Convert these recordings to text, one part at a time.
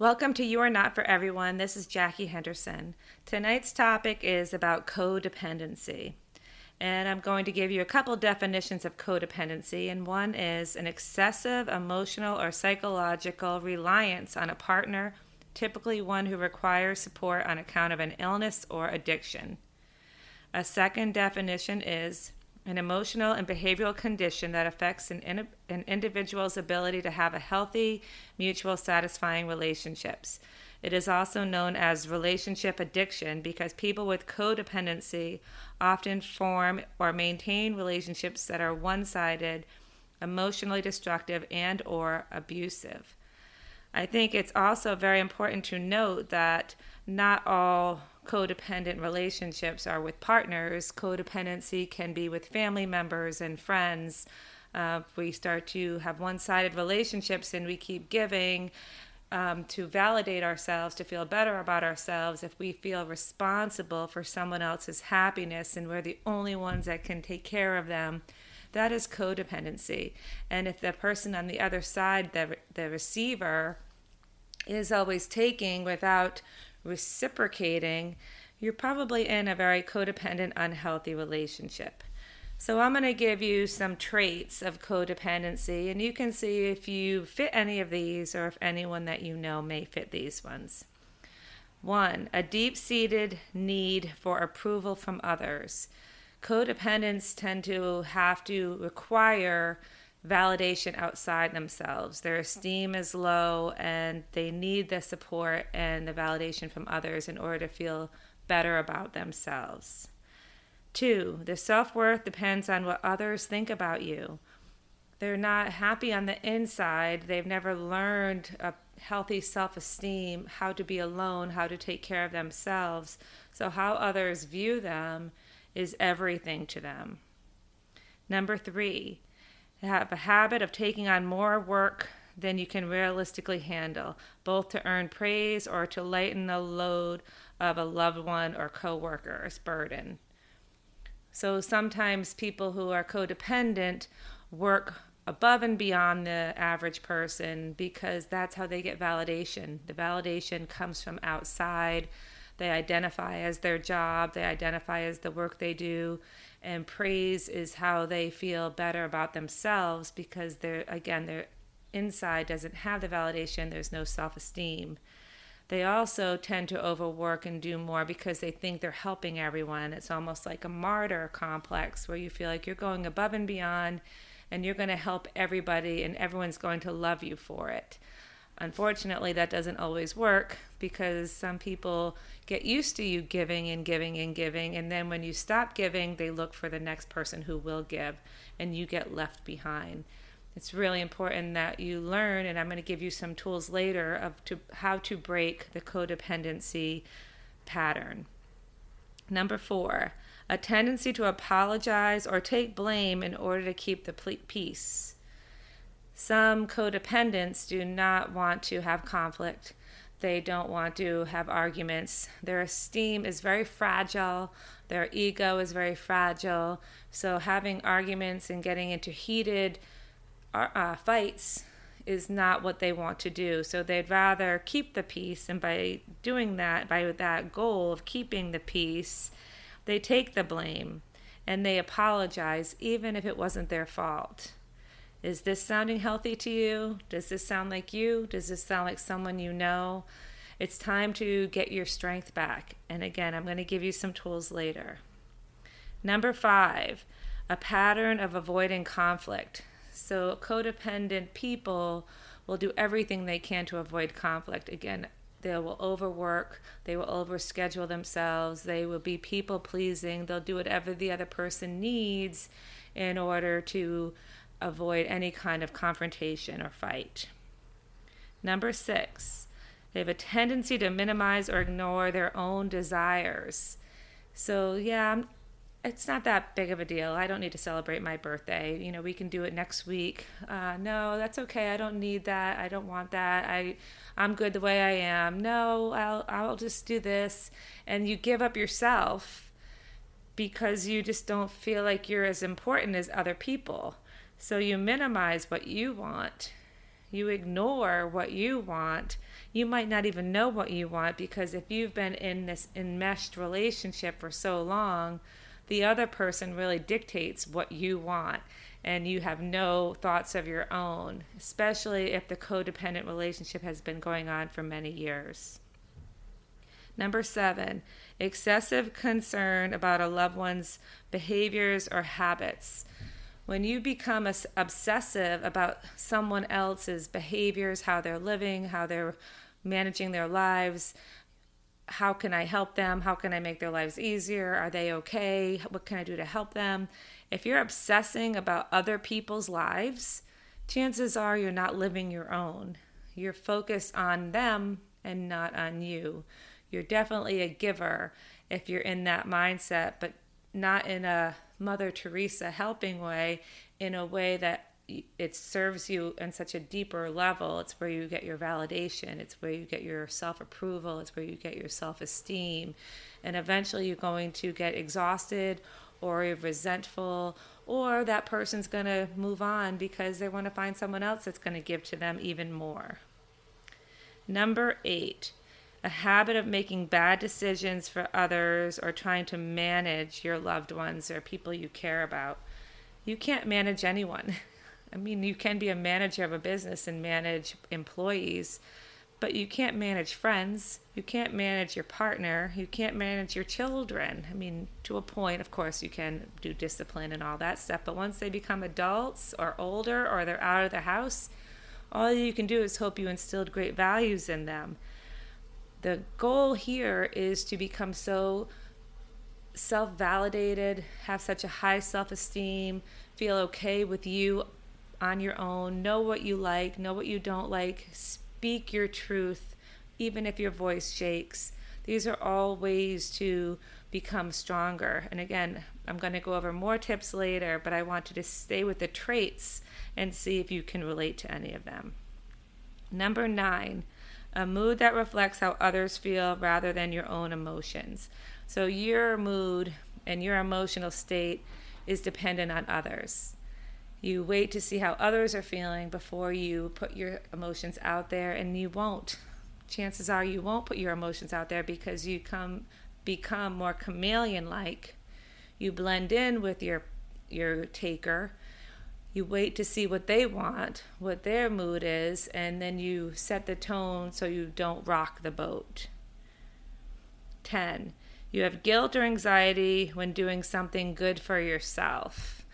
Welcome to You Are Not for Everyone. This is Jackie Henderson. Tonight's topic is about codependency. And I'm going to give you a couple definitions of codependency. And one is an excessive emotional or psychological reliance on a partner, typically one who requires support on account of an illness or addiction. A second definition is an emotional and behavioral condition that affects an, in, an individual's ability to have a healthy, mutual, satisfying relationships. It is also known as relationship addiction because people with codependency often form or maintain relationships that are one-sided, emotionally destructive and or abusive. I think it's also very important to note that not all codependent relationships are with partners. Codependency can be with family members and friends. Uh, we start to have one sided relationships and we keep giving um, to validate ourselves, to feel better about ourselves, if we feel responsible for someone else's happiness and we're the only ones that can take care of them, that is codependency. And if the person on the other side, the, the receiver, is always taking without reciprocating, you're probably in a very codependent, unhealthy relationship. So, I'm going to give you some traits of codependency, and you can see if you fit any of these or if anyone that you know may fit these ones. One, a deep seated need for approval from others. Codependents tend to have to require validation outside themselves. Their esteem is low and they need the support and the validation from others in order to feel better about themselves. Two, their self worth depends on what others think about you. They're not happy on the inside. They've never learned a healthy self esteem, how to be alone, how to take care of themselves. So, how others view them is everything to them. Number three, have a habit of taking on more work than you can realistically handle, both to earn praise or to lighten the load of a loved one or coworker's burden. So sometimes people who are codependent work above and beyond the average person because that's how they get validation. The validation comes from outside. They identify as their job, they identify as the work they do, and praise is how they feel better about themselves because they're again their inside doesn't have the validation. There's no self-esteem. They also tend to overwork and do more because they think they're helping everyone. It's almost like a martyr complex where you feel like you're going above and beyond and you're going to help everybody and everyone's going to love you for it Unfortunately, that doesn't always work because some people get used to you giving and giving and giving, and then when you stop giving, they look for the next person who will give, and you get left behind. It's really important that you learn, and I'm going to give you some tools later of to, how to break the codependency pattern. Number four, a tendency to apologize or take blame in order to keep the peace. Some codependents do not want to have conflict. They don't want to have arguments. Their esteem is very fragile. Their ego is very fragile. So, having arguments and getting into heated uh, uh fights is not what they want to do. So, they'd rather keep the peace. And by doing that, by that goal of keeping the peace, they take the blame and they apologize, even if it wasn't their fault. Is this sounding healthy to you? Does this sound like you? Does this sound like someone you know? It's time to get your strength back. And again, I'm going to give you some tools later. Number five, a pattern of avoiding conflict. So, codependent people will do everything they can to avoid conflict. Again, they will overwork, they will overschedule themselves, they will be people pleasing, they'll do whatever the other person needs in order to avoid any kind of confrontation or fight. Number six, they have a tendency to minimize or ignore their own desires. So, yeah, it's not that big of a deal. I don't need to celebrate my birthday. You know, we can do it next week. Uh, no, that's okay. I don't need that. I don't want that. I, I'm good the way I am. No, I'll, I'll just do this. And you give up yourself because you just don't feel like you're as important as other people. So you minimize what you want. You ignore what you want. You might not even know what you want because if you've been in this enmeshed relationship for so long, the other person really dictates what you want and you have no thoughts of your own, especially if the codependent relationship has been going on for many years. Number seven, excessive concern about a loved one's behaviors or habits. When you become obsessive about someone else's behaviors, how they're living, how they're managing their lives, how can I help them? How can I make their lives easier? Are they okay? What can I do to help them? If you're obsessing about other people's lives, chances are you're not living your own. You're focused on them and not on you. You're definitely a giver if you're in that mindset, but not in a Mother Teresa helping way, in a way that it serves you in such a deeper level. It's where you get your validation, it's where you get your self approval, it's where you get your self esteem. And eventually you're going to get exhausted or you're resentful, or that person's going to move on because they want to find someone else that's going to give to them even more. Number eight, a habit of making bad decisions for others or trying to manage your loved ones or people you care about. You can't manage anyone. I mean, you can be a manager of a business and manage employees, but you can't manage friends. You can't manage your partner. You can't manage your children. I mean, to a point, of course, you can do discipline and all that stuff, but once they become adults or older or they're out of the house, all you can do is hope you instilled great values in them. The goal here is to become so self validated, have such a high self esteem, feel okay with you on your own, know what you like, know what you don't like, speak your truth, even if your voice shakes. These are all ways to become stronger. And again, I'm going to go over more tips later, but I want you to stay with the traits and see if you can relate to any of them. Number nine, a mood that reflects how others feel rather than your own emotions. So, your mood and your emotional state is dependent on others. You wait to see how others are feeling before you put your emotions out there, and you won't. Chances are you won't put your emotions out there because you come become more chameleon like. You blend in with your your taker. You wait to see what they want, what their mood is, and then you set the tone so you don't rock the boat. 10. You have guilt or anxiety when doing something good for yourself.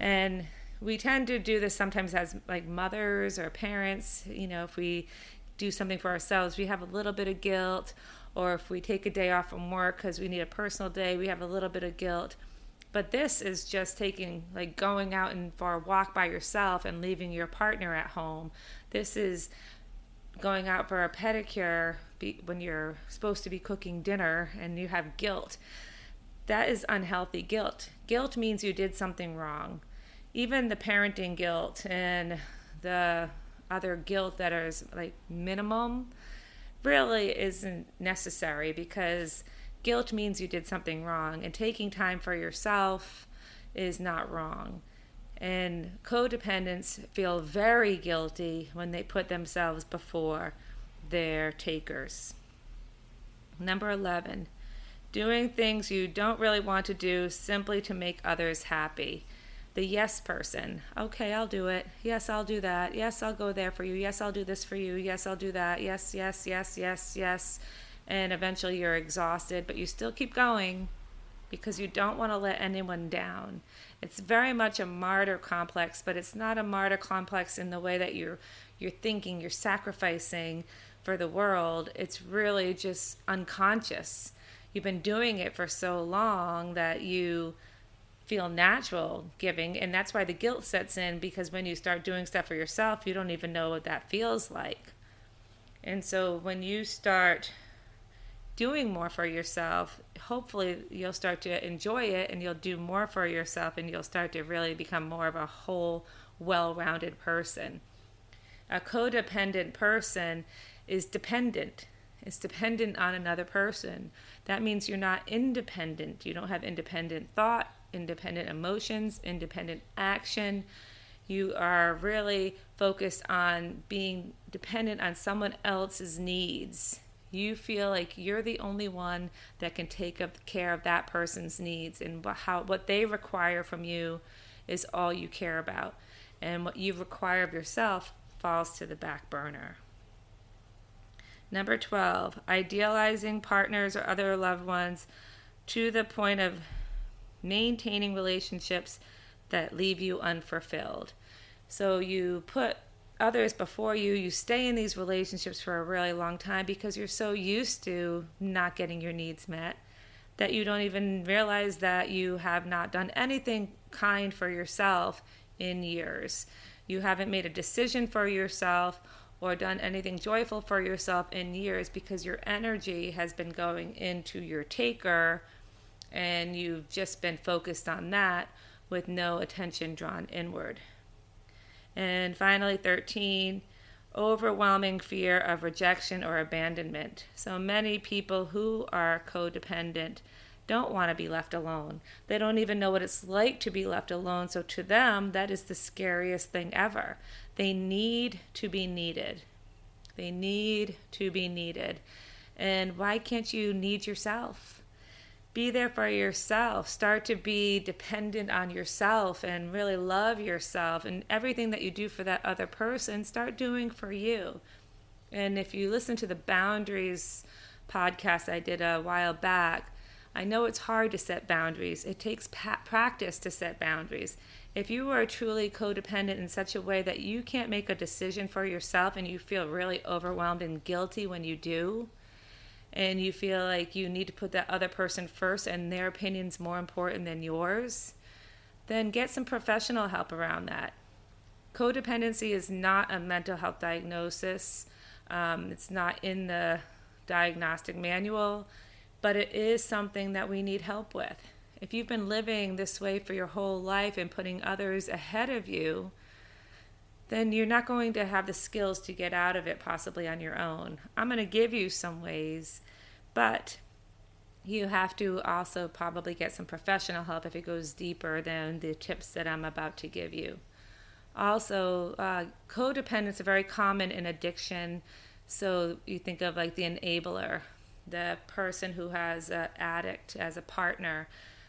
And we tend to do this sometimes as like mothers or parents you know if we do something for ourselves we have a little bit of guilt or if we take a day off from work because we need a personal day we have a little bit of guilt but this is just taking like going out and for a walk by yourself and leaving your partner at home. This is going out for a pedicure when you're supposed to be cooking dinner and you have guilt. That is unhealthy guilt. Guilt means you did something wrong. Even the parenting guilt and the other guilt that is like minimum really isn't necessary because guilt means you did something wrong and taking time for yourself is not wrong and codependents feel very guilty when they put themselves before their takers number 11 doing things you don't really want to do simply to make others happy the yes person. Okay, I'll do it. Yes, I'll do that. Yes, I'll go there for you. Yes, I'll do this for you. Yes, I'll do that. Yes, yes, yes, yes, yes. And eventually you're exhausted, but you still keep going because you don't want to let anyone down. It's very much a martyr complex, but it's not a martyr complex in the way that you're you're thinking you're sacrificing for the world. It's really just unconscious. You've been doing it for so long that you feel natural giving and that's why the guilt sets in because when you start doing stuff for yourself you don't even know what that feels like and so when you start doing more for yourself hopefully you'll start to enjoy it and you'll do more for yourself and you'll start to really become more of a whole well-rounded person a codependent person is dependent is dependent on another person. That means you're not independent. You don't have independent thought, independent emotions, independent action. You are really focused on being dependent on someone else's needs. You feel like you're the only one that can take care of that person's needs, and how what they require from you is all you care about, and what you require of yourself falls to the back burner. Number 12, idealizing partners or other loved ones to the point of maintaining relationships that leave you unfulfilled. So you put others before you, you stay in these relationships for a really long time because you're so used to not getting your needs met that you don't even realize that you have not done anything kind for yourself in years. You haven't made a decision for yourself or done anything joyful for yourself in years because your energy has been going into your taker and you've just been focused on that with no attention drawn inward. And finally, 13, overwhelming fear of rejection or abandonment. So many people who are codependent don't want to be left alone. They don't even know what it's like to be left alone. So to them, that is the scariest thing ever. They need to be needed. They need to be needed. And why can't you need yourself? Be there for yourself. Start to be dependent on yourself and really love yourself. And everything that you do for that other person, start doing for you. And if you listen to the boundaries podcast I did a while back, I know it's hard to set boundaries. It takes pa- practice to set boundaries. If you are truly codependent in such a way that you can't make a decision for yourself and you feel really overwhelmed and guilty when you do, and you feel like you need to put that other person first and their opinion's more important than yours, then get some professional help around that. Codependency is not a mental health diagnosis, um, it's not in the diagnostic manual but it is something that we need help with. If you've been living this way for your whole life and putting others ahead of you, then you're not going to have the skills to get out of it possibly on your own. I'm going to give you some ways, but you have to also probably get some professional help if it goes deeper than the tips that I'm about to give you. Also, uh, codependence is very common in addiction. So you think of like the enabler, the person who has an addict as a partner,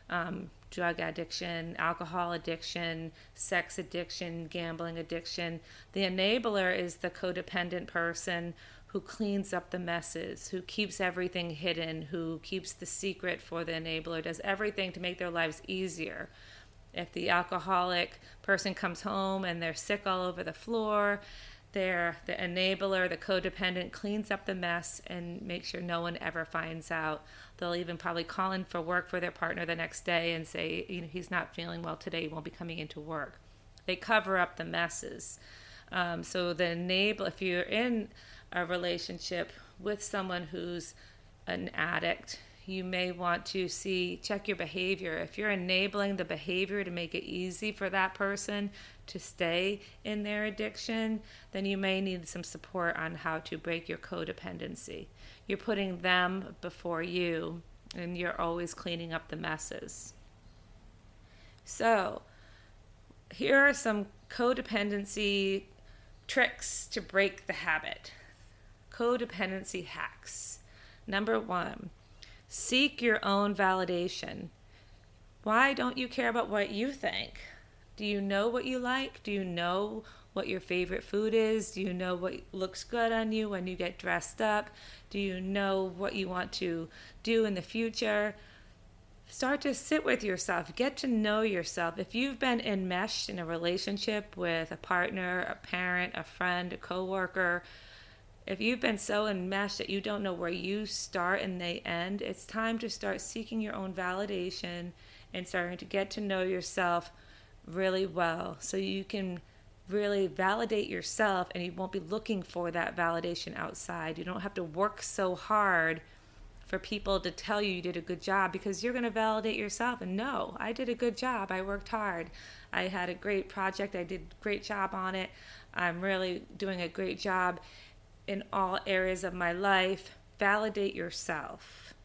um, drug addiction, alcohol addiction, sex addiction, gambling addiction. The enabler is the codependent person who cleans up the messes, who keeps everything hidden, who keeps the secret for the enabler, does everything to make their lives easier. If the alcoholic person comes home and they're sick all over the floor, they're the enabler, the codependent cleans up the mess and makes sure no one ever finds out. They'll even probably call in for work for their partner the next day and say, you know, he's not feeling well today, he won't be coming into work. They cover up the messes. Um, so the enable, if you're in a relationship with someone who's an addict, you may want to see check your behavior. If you're enabling the behavior to make it easy for that person to stay in their addiction then you may need some support on how to break your codependency. You're putting them before you and you're always cleaning up the messes. So here are some codependency tricks to break the habit codependency hacks number one Seek your own validation. Why don't you care about what you think? Do you know what you like? Do you know what your favorite food is? Do you know what looks good on you when you get dressed up? Do you know what you want to do in the future? Start to sit with yourself, get to know yourself. If you've been enmeshed in a relationship with a partner, a parent, a friend, a coworker, if you've been so enmeshed that you don't know where you start and they end, it's time to start seeking your own validation and starting to get to know yourself really well so you can really validate yourself and you won't be looking for that validation outside. You don't have to work so hard for people to tell you you did a good job because you're going to validate yourself and no, I did a good job. I worked hard. I had a great project. I did a great job on it. I'm really doing a great job in all areas of my life. Validate yourself.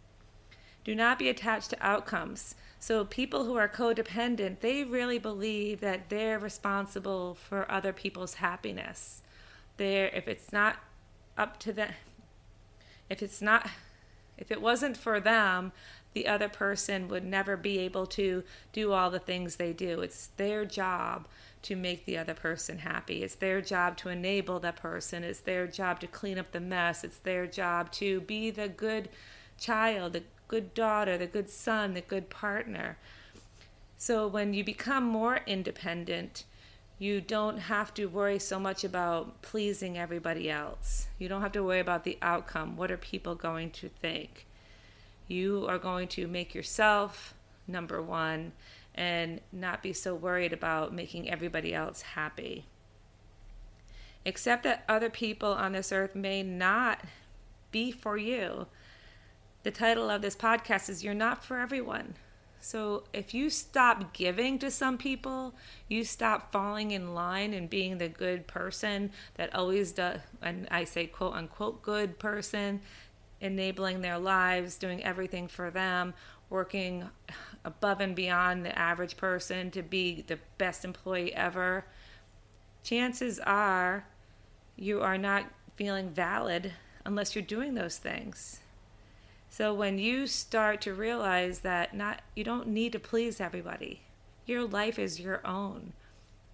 Do not be attached to outcomes. So people who are codependent, they really believe that they're responsible for other people's happiness. They're if it's not up to them if it's not if it wasn't for them, the other person would never be able to do all the things they do. It's their job to make the other person happy. It's their job to enable that person. It's their job to clean up the mess. It's their job to be the good child, the good daughter, the good son, the good partner. So when you become more independent, you don't have to worry so much about pleasing everybody else. You don't have to worry about the outcome. What are people going to think? You are going to make yourself number one and not be so worried about making everybody else happy. Except that other people on this earth may not be for you. The title of this podcast is You're Not for Everyone. So if you stop giving to some people, you stop falling in line and being the good person that always does, and I say quote unquote good person, enabling their lives, doing everything for them, working above and beyond the average person to be the best employee ever, chances are you are not feeling valid unless you're doing those things. So when you start to realize that not you don't need to please everybody. Your life is your own.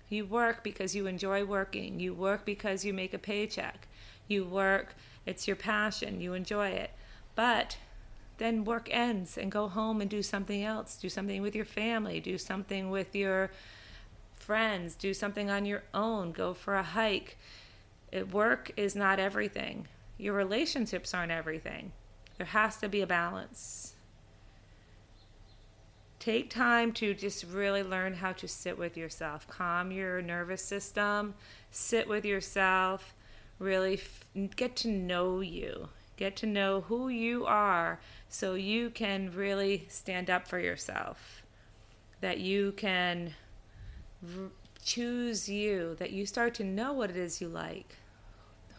You work because you enjoy working. You work because you make a paycheck. You work, it's your passion. You enjoy it. But then work ends and go home and do something else. Do something with your family, do something with your friends, do something on your own, go for a hike. It, work is not everything. Your relationships aren't everything. There has to be a balance. Take time to just really learn how to sit with yourself, calm your nervous system, sit with yourself, really f- get to know you Get to know who you are so you can really stand up for yourself. That you can choose you, that you start to know what it is you like,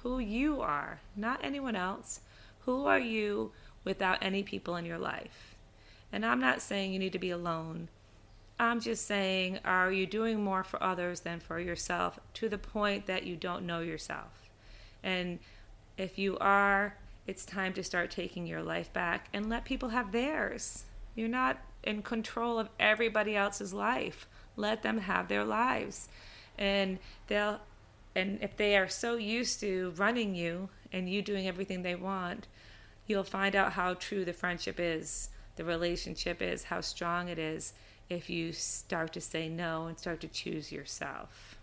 who you are, not anyone else. Who are you without any people in your life? And I'm not saying you need to be alone. I'm just saying, are you doing more for others than for yourself to the point that you don't know yourself? And if you are, it's time to start taking your life back and let people have theirs. You're not in control of everybody else's life. Let them have their lives. And they'll and if they are so used to running you and you doing everything they want, you'll find out how true the friendship is, the relationship is, how strong it is if you start to say no and start to choose yourself.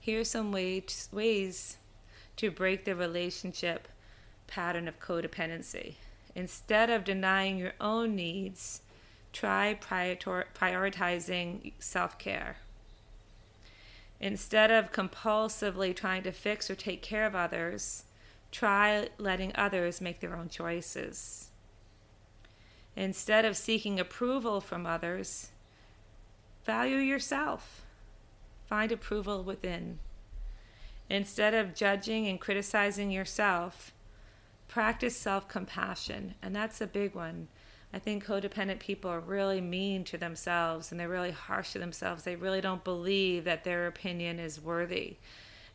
Here are some ways, ways to break the relationship pattern of codependency. Instead of denying your own needs, try prioritizing self care. Instead of compulsively trying to fix or take care of others, try letting others make their own choices. Instead of seeking approval from others, value yourself. Find approval within. Instead of judging and criticizing yourself, practice self compassion, and that's a big one. I think codependent people are really mean to themselves and they're really harsh to themselves. They really don't believe that their opinion is worthy.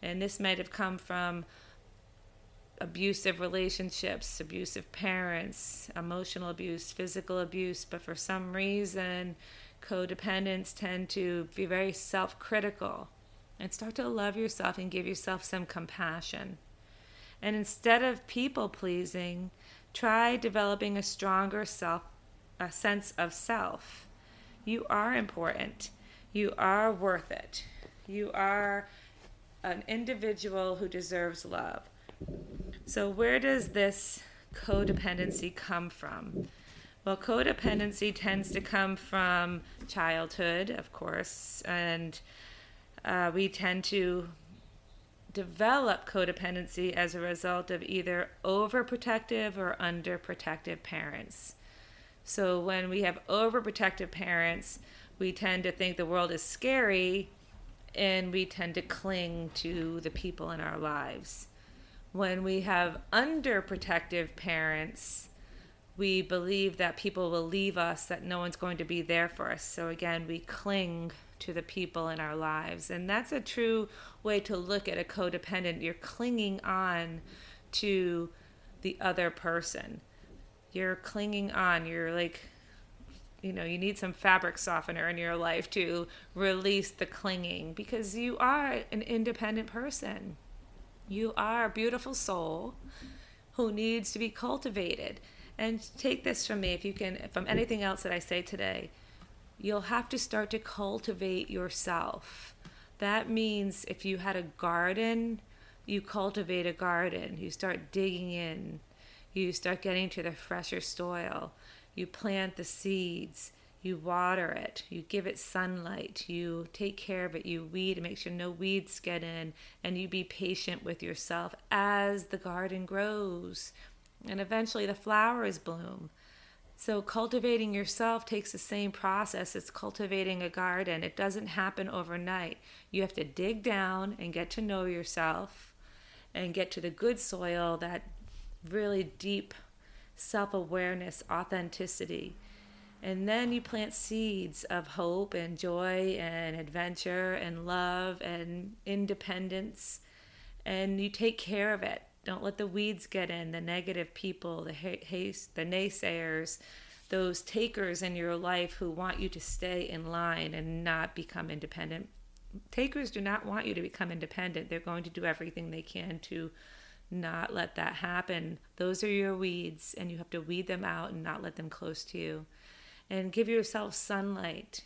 And this might have come from abusive relationships, abusive parents, emotional abuse, physical abuse, but for some reason, codependents tend to be very self critical and start to love yourself and give yourself some compassion. And instead of people pleasing, try developing a stronger self a sense of self. You are important. You are worth it. You are an individual who deserves love. So, where does this codependency come from? Well, codependency tends to come from childhood, of course, and uh, we tend to develop codependency as a result of either overprotective or underprotective parents. So when we have overprotective parents, we tend to think the world is scary and we tend to cling to the people in our lives. When we have underprotective parents, we believe that people will leave us, that no one's going to be there for us. So again, we cling to the people in our lives. And that's a true way to look at a codependent. You're clinging on to the other person. You're clinging on. You're like, you know, you need some fabric softener in your life to release the clinging because you are an independent person. You are a beautiful soul who needs to be cultivated. And take this from me, if you can, from anything else that I say today, you'll have to start to cultivate yourself. That means if you had a garden, you cultivate a garden. You start digging in. You start getting to the fresher soil. You plant the seeds. You water it. You give it sunlight. You take care of it. You weed and make sure no weeds get in. And you be patient with yourself as the garden grows and eventually the flowers bloom. So, cultivating yourself takes the same process as cultivating a garden. It doesn't happen overnight. You have to dig down and get to know yourself and get to the good soil, that really deep self awareness, authenticity. And then you plant seeds of hope and joy and adventure and love and independence. And you take care of it. Don't let the weeds get in, the negative people, the haste, the naysayers, those takers in your life who want you to stay in line and not become independent. Takers do not want you to become independent. They're going to do everything they can to not let that happen. Those are your weeds, and you have to weed them out and not let them close to you. And give yourself sunlight,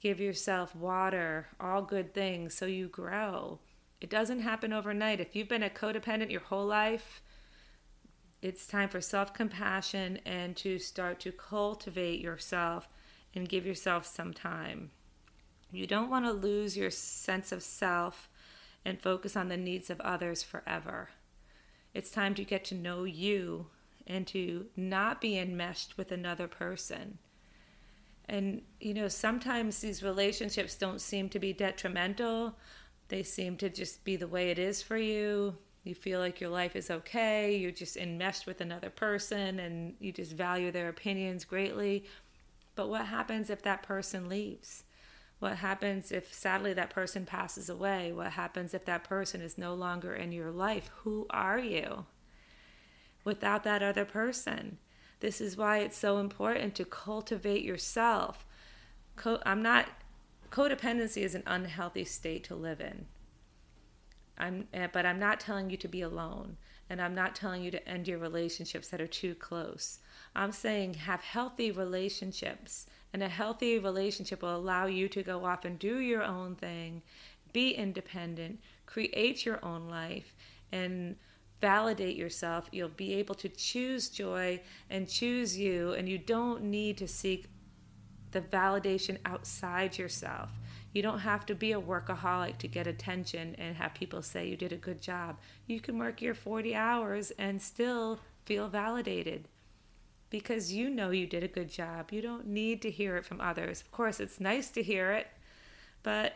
give yourself water, all good things so you grow. It doesn't happen overnight. If you've been a codependent your whole life, it's time for self compassion and to start to cultivate yourself and give yourself some time. You don't want to lose your sense of self and focus on the needs of others forever. It's time to get to know you and to not be enmeshed with another person. And, you know, sometimes these relationships don't seem to be detrimental, they seem to just be the way it is for you. You feel like your life is okay. You're just enmeshed with another person and you just value their opinions greatly. But what happens if that person leaves? What happens if sadly that person passes away? What happens if that person is no longer in your life? Who are you without that other person? This is why it's so important to cultivate yourself. I'm not codependency is an unhealthy state to live in. I'm, eh, but I'm not telling you to be alone, and I'm not telling you to end your relationships that are too close. I'm saying have healthy relationships, and a healthy relationship will allow you to go off and do your own thing, be independent, create your own life, and validate yourself. You'll be able to choose joy and choose you, and you don't need to seek the validation outside yourself. You don't have to be a workaholic to get attention and have people say you did a good job. You can work your 40 hours and still feel validated because you know you did a good job. You don't need to hear it from others. Of course, it's nice to hear it, but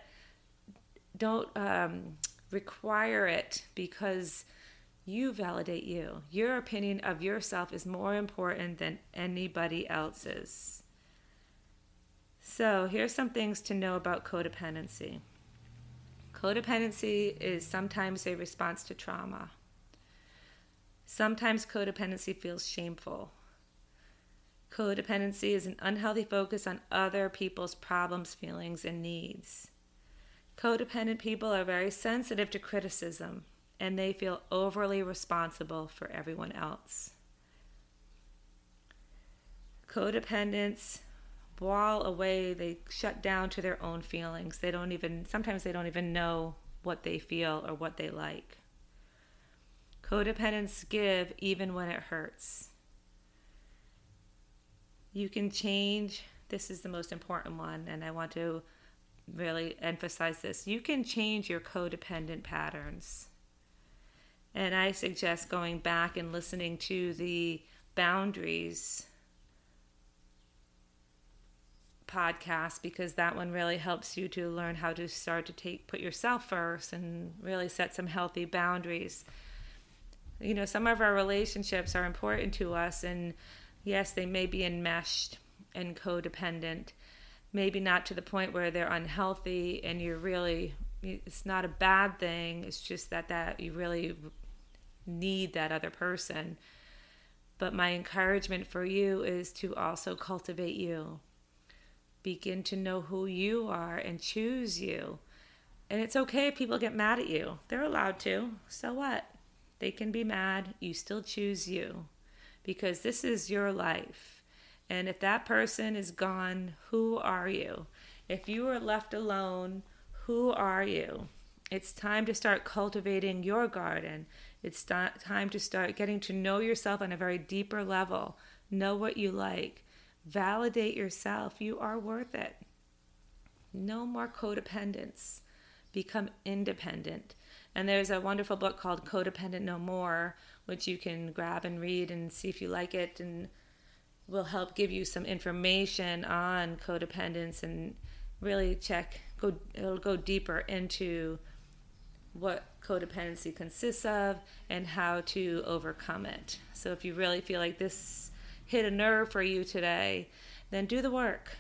don't um, require it because you validate you. Your opinion of yourself is more important than anybody else's. So, here's some things to know about codependency. Codependency is sometimes a response to trauma. Sometimes codependency feels shameful. Codependency is an unhealthy focus on other people's problems, feelings, and needs. Codependent people are very sensitive to criticism and they feel overly responsible for everyone else. Codependents wall away, they shut down to their own feelings. They don't even, sometimes they don't even know what they feel or what they like. Codependents give even when it hurts. You can change, this is the most important one, and I want to really emphasize this. You can change your codependent patterns. And I suggest going back and listening to the boundaries podcast because that one really helps you to learn how to start to take put yourself first and really set some healthy boundaries. You know, some of our relationships are important to us and Yes, they may be enmeshed and codependent, maybe not to the point where they're unhealthy and you're really it's not a bad thing. It's just that that you really need that other person. But my encouragement for you is to also cultivate you. Begin to know who you are and choose you. And it's okay if people get mad at you. They're allowed to. So what? They can be mad. You still choose you because this is your life. And if that person is gone, who are you? If you are left alone, who are you? It's time to start cultivating your garden. It's time to start getting to know yourself on a very deeper level. Know what you like. Validate yourself. You are worth it. No more codependence. Become independent. And there's a wonderful book called Codependent No More, which you can grab and read and see if you like it and will help give you some information on codependence and really check go it'll go deeper into what codependency consists of and how to overcome it. So if you really feel like this hit a nerve for you today, then do the work.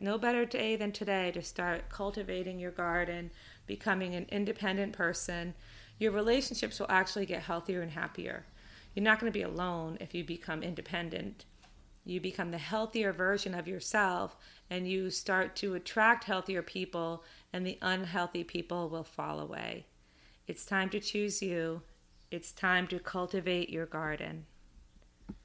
No better day than today to start cultivating your garden, becoming an independent person. Your relationships will actually get healthier and happier. You're not going to be alone if you become independent. You become the healthier version of yourself and you start to attract healthier people, and the unhealthy people will fall away. It's time to choose you. It's time to cultivate your garden.